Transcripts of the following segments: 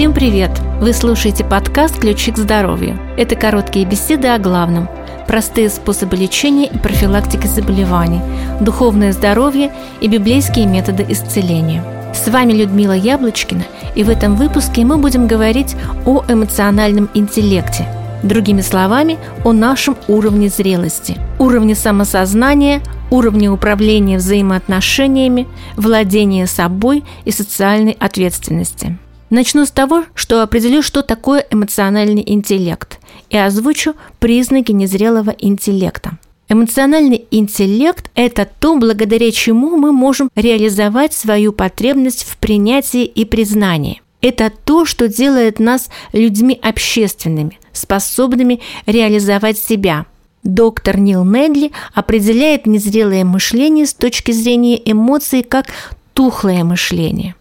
Всем привет! Вы слушаете подкаст «Ключи к здоровью». Это короткие беседы о главном, простые способы лечения и профилактики заболеваний, духовное здоровье и библейские методы исцеления. С вами Людмила Яблочкина, и в этом выпуске мы будем говорить о эмоциональном интеллекте, другими словами, о нашем уровне зрелости, уровне самосознания, уровне управления взаимоотношениями, владения собой и социальной ответственности – Начну с того, что определю, что такое эмоциональный интеллект, и озвучу признаки незрелого интеллекта. Эмоциональный интеллект – это то, благодаря чему мы можем реализовать свою потребность в принятии и признании. Это то, что делает нас людьми общественными, способными реализовать себя. Доктор Нил Недли определяет незрелое мышление с точки зрения эмоций как тухлое мышление.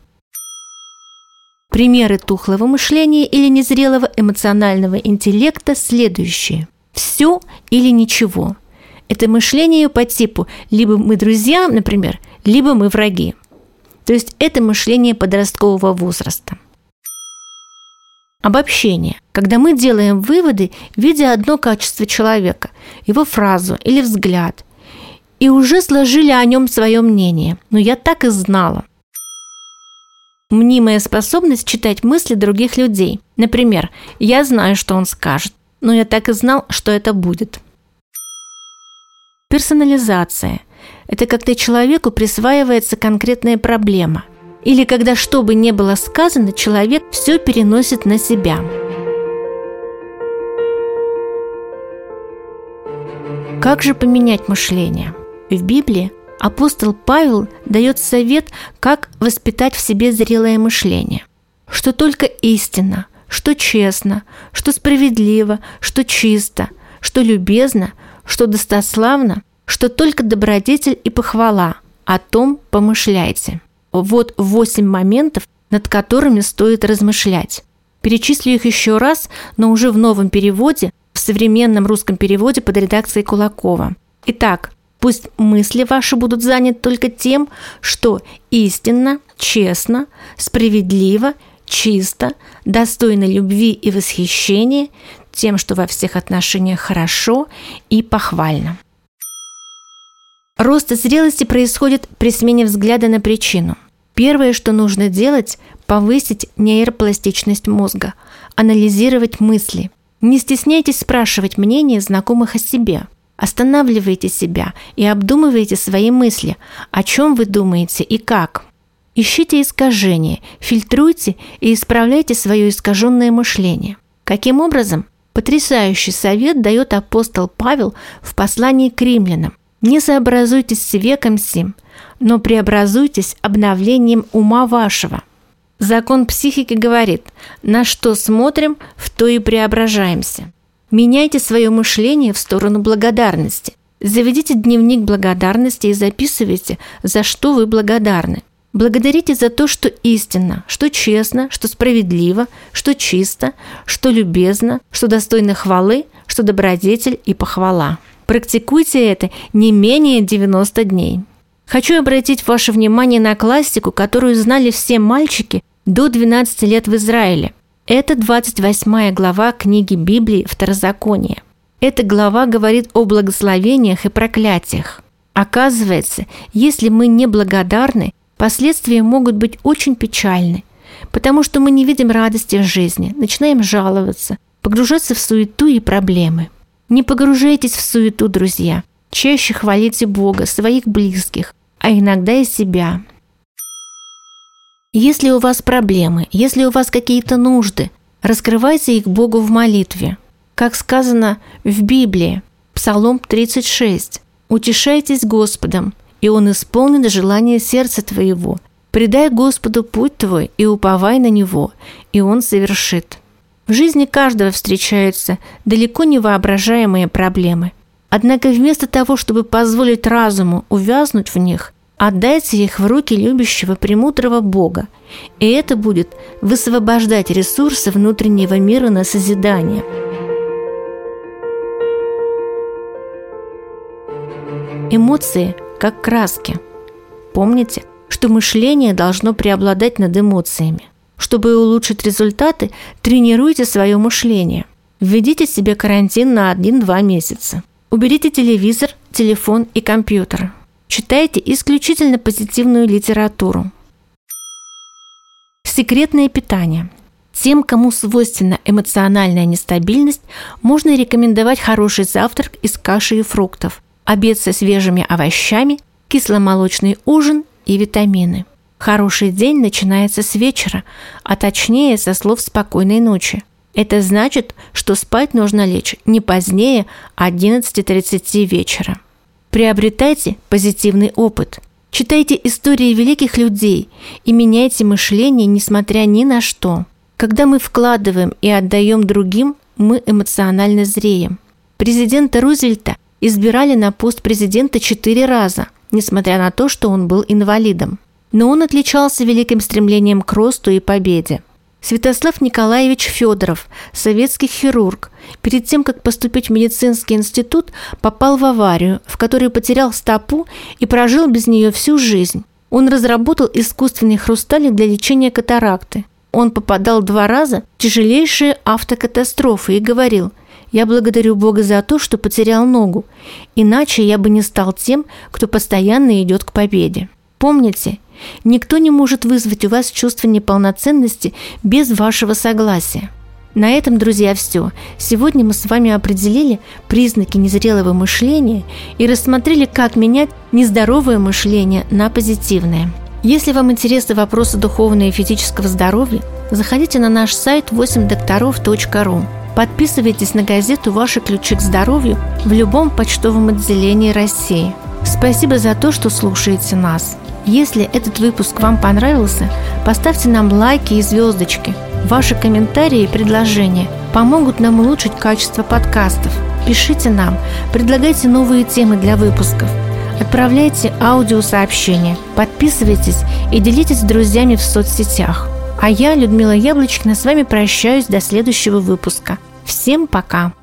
Примеры тухлого мышления или незрелого эмоционального интеллекта следующие. Все или ничего. Это мышление по типу либо мы друзья, например, либо мы враги. То есть это мышление подросткового возраста. Обобщение. Когда мы делаем выводы, видя одно качество человека, его фразу или взгляд, и уже сложили о нем свое мнение. Но я так и знала. Мнимая способность читать мысли других людей. Например, я знаю, что он скажет, но я так и знал, что это будет. Персонализация – это когда человеку присваивается конкретная проблема. Или когда что бы ни было сказано, человек все переносит на себя. Как же поменять мышление? В Библии апостол Павел дает совет, как воспитать в себе зрелое мышление. Что только истина, что честно, что справедливо, что чисто, что любезно, что достославно, что только добродетель и похвала, о том помышляйте. Вот восемь моментов, над которыми стоит размышлять. Перечислю их еще раз, но уже в новом переводе, в современном русском переводе под редакцией Кулакова. Итак, Пусть мысли ваши будут заняты только тем, что истинно, честно, справедливо, чисто, достойно любви и восхищения, тем, что во всех отношениях хорошо и похвально. Рост зрелости происходит при смене взгляда на причину. Первое, что нужно делать – повысить нейропластичность мозга, анализировать мысли. Не стесняйтесь спрашивать мнение знакомых о себе – Останавливайте себя и обдумывайте свои мысли, о чем вы думаете и как. Ищите искажения, фильтруйте и исправляйте свое искаженное мышление. Каким образом? Потрясающий совет дает апостол Павел в послании к римлянам. «Не сообразуйтесь с веком сим, но преобразуйтесь обновлением ума вашего». Закон психики говорит, на что смотрим, в то и преображаемся – Меняйте свое мышление в сторону благодарности. Заведите дневник благодарности и записывайте, за что вы благодарны. Благодарите за то, что истинно, что честно, что справедливо, что чисто, что любезно, что достойно хвалы, что добродетель и похвала. Практикуйте это не менее 90 дней. Хочу обратить ваше внимание на классику, которую знали все мальчики до 12 лет в Израиле. Это 28 глава книги Библии Второзаконие. Эта глава говорит о благословениях и проклятиях. Оказывается, если мы не благодарны, последствия могут быть очень печальны, потому что мы не видим радости в жизни, начинаем жаловаться, погружаться в суету и проблемы. Не погружайтесь в суету, друзья. Чаще хвалите Бога, своих близких, а иногда и себя – если у вас проблемы, если у вас какие-то нужды, раскрывайте их Богу в молитве. Как сказано в Библии, Псалом 36. «Утешайтесь Господом, и Он исполнит желание сердца твоего. Предай Господу путь твой и уповай на Него, и Он совершит». В жизни каждого встречаются далеко не воображаемые проблемы. Однако вместо того, чтобы позволить разуму увязнуть в них – Отдайте их в руки любящего премудрого Бога, и это будет высвобождать ресурсы внутреннего мира на созидание. Эмоции как краски. Помните, что мышление должно преобладать над эмоциями. Чтобы улучшить результаты, тренируйте свое мышление. Введите себе карантин на 1-2 месяца. Уберите телевизор, телефон и компьютер. Читайте исключительно позитивную литературу. Секретное питание. Тем, кому свойственна эмоциональная нестабильность, можно рекомендовать хороший завтрак из каши и фруктов, обед со свежими овощами, кисломолочный ужин и витамины. Хороший день начинается с вечера, а точнее со слов «спокойной ночи». Это значит, что спать нужно лечь не позднее 11.30 вечера. Приобретайте позитивный опыт. Читайте истории великих людей и меняйте мышление, несмотря ни на что. Когда мы вкладываем и отдаем другим, мы эмоционально зреем. Президента Рузвельта избирали на пост президента четыре раза, несмотря на то, что он был инвалидом но он отличался великим стремлением к росту и победе. Святослав Николаевич Федоров, советский хирург, перед тем, как поступить в медицинский институт, попал в аварию, в которой потерял стопу и прожил без нее всю жизнь. Он разработал искусственный хрусталик для лечения катаракты. Он попадал два раза в тяжелейшие автокатастрофы и говорил «Я благодарю Бога за то, что потерял ногу, иначе я бы не стал тем, кто постоянно идет к победе». Помните, Никто не может вызвать у вас чувство неполноценности без вашего согласия. На этом, друзья, все. Сегодня мы с вами определили признаки незрелого мышления и рассмотрели, как менять нездоровое мышление на позитивное. Если вам интересны вопросы духовного и физического здоровья, заходите на наш сайт 8докторов.ру. Подписывайтесь на газету «Ваши ключи к здоровью» в любом почтовом отделении России. Спасибо за то, что слушаете нас. Если этот выпуск вам понравился, поставьте нам лайки и звездочки. Ваши комментарии и предложения помогут нам улучшить качество подкастов. Пишите нам, предлагайте новые темы для выпусков. Отправляйте аудиосообщения, подписывайтесь и делитесь с друзьями в соцсетях. А я, Людмила Яблочкина, с вами прощаюсь до следующего выпуска. Всем пока!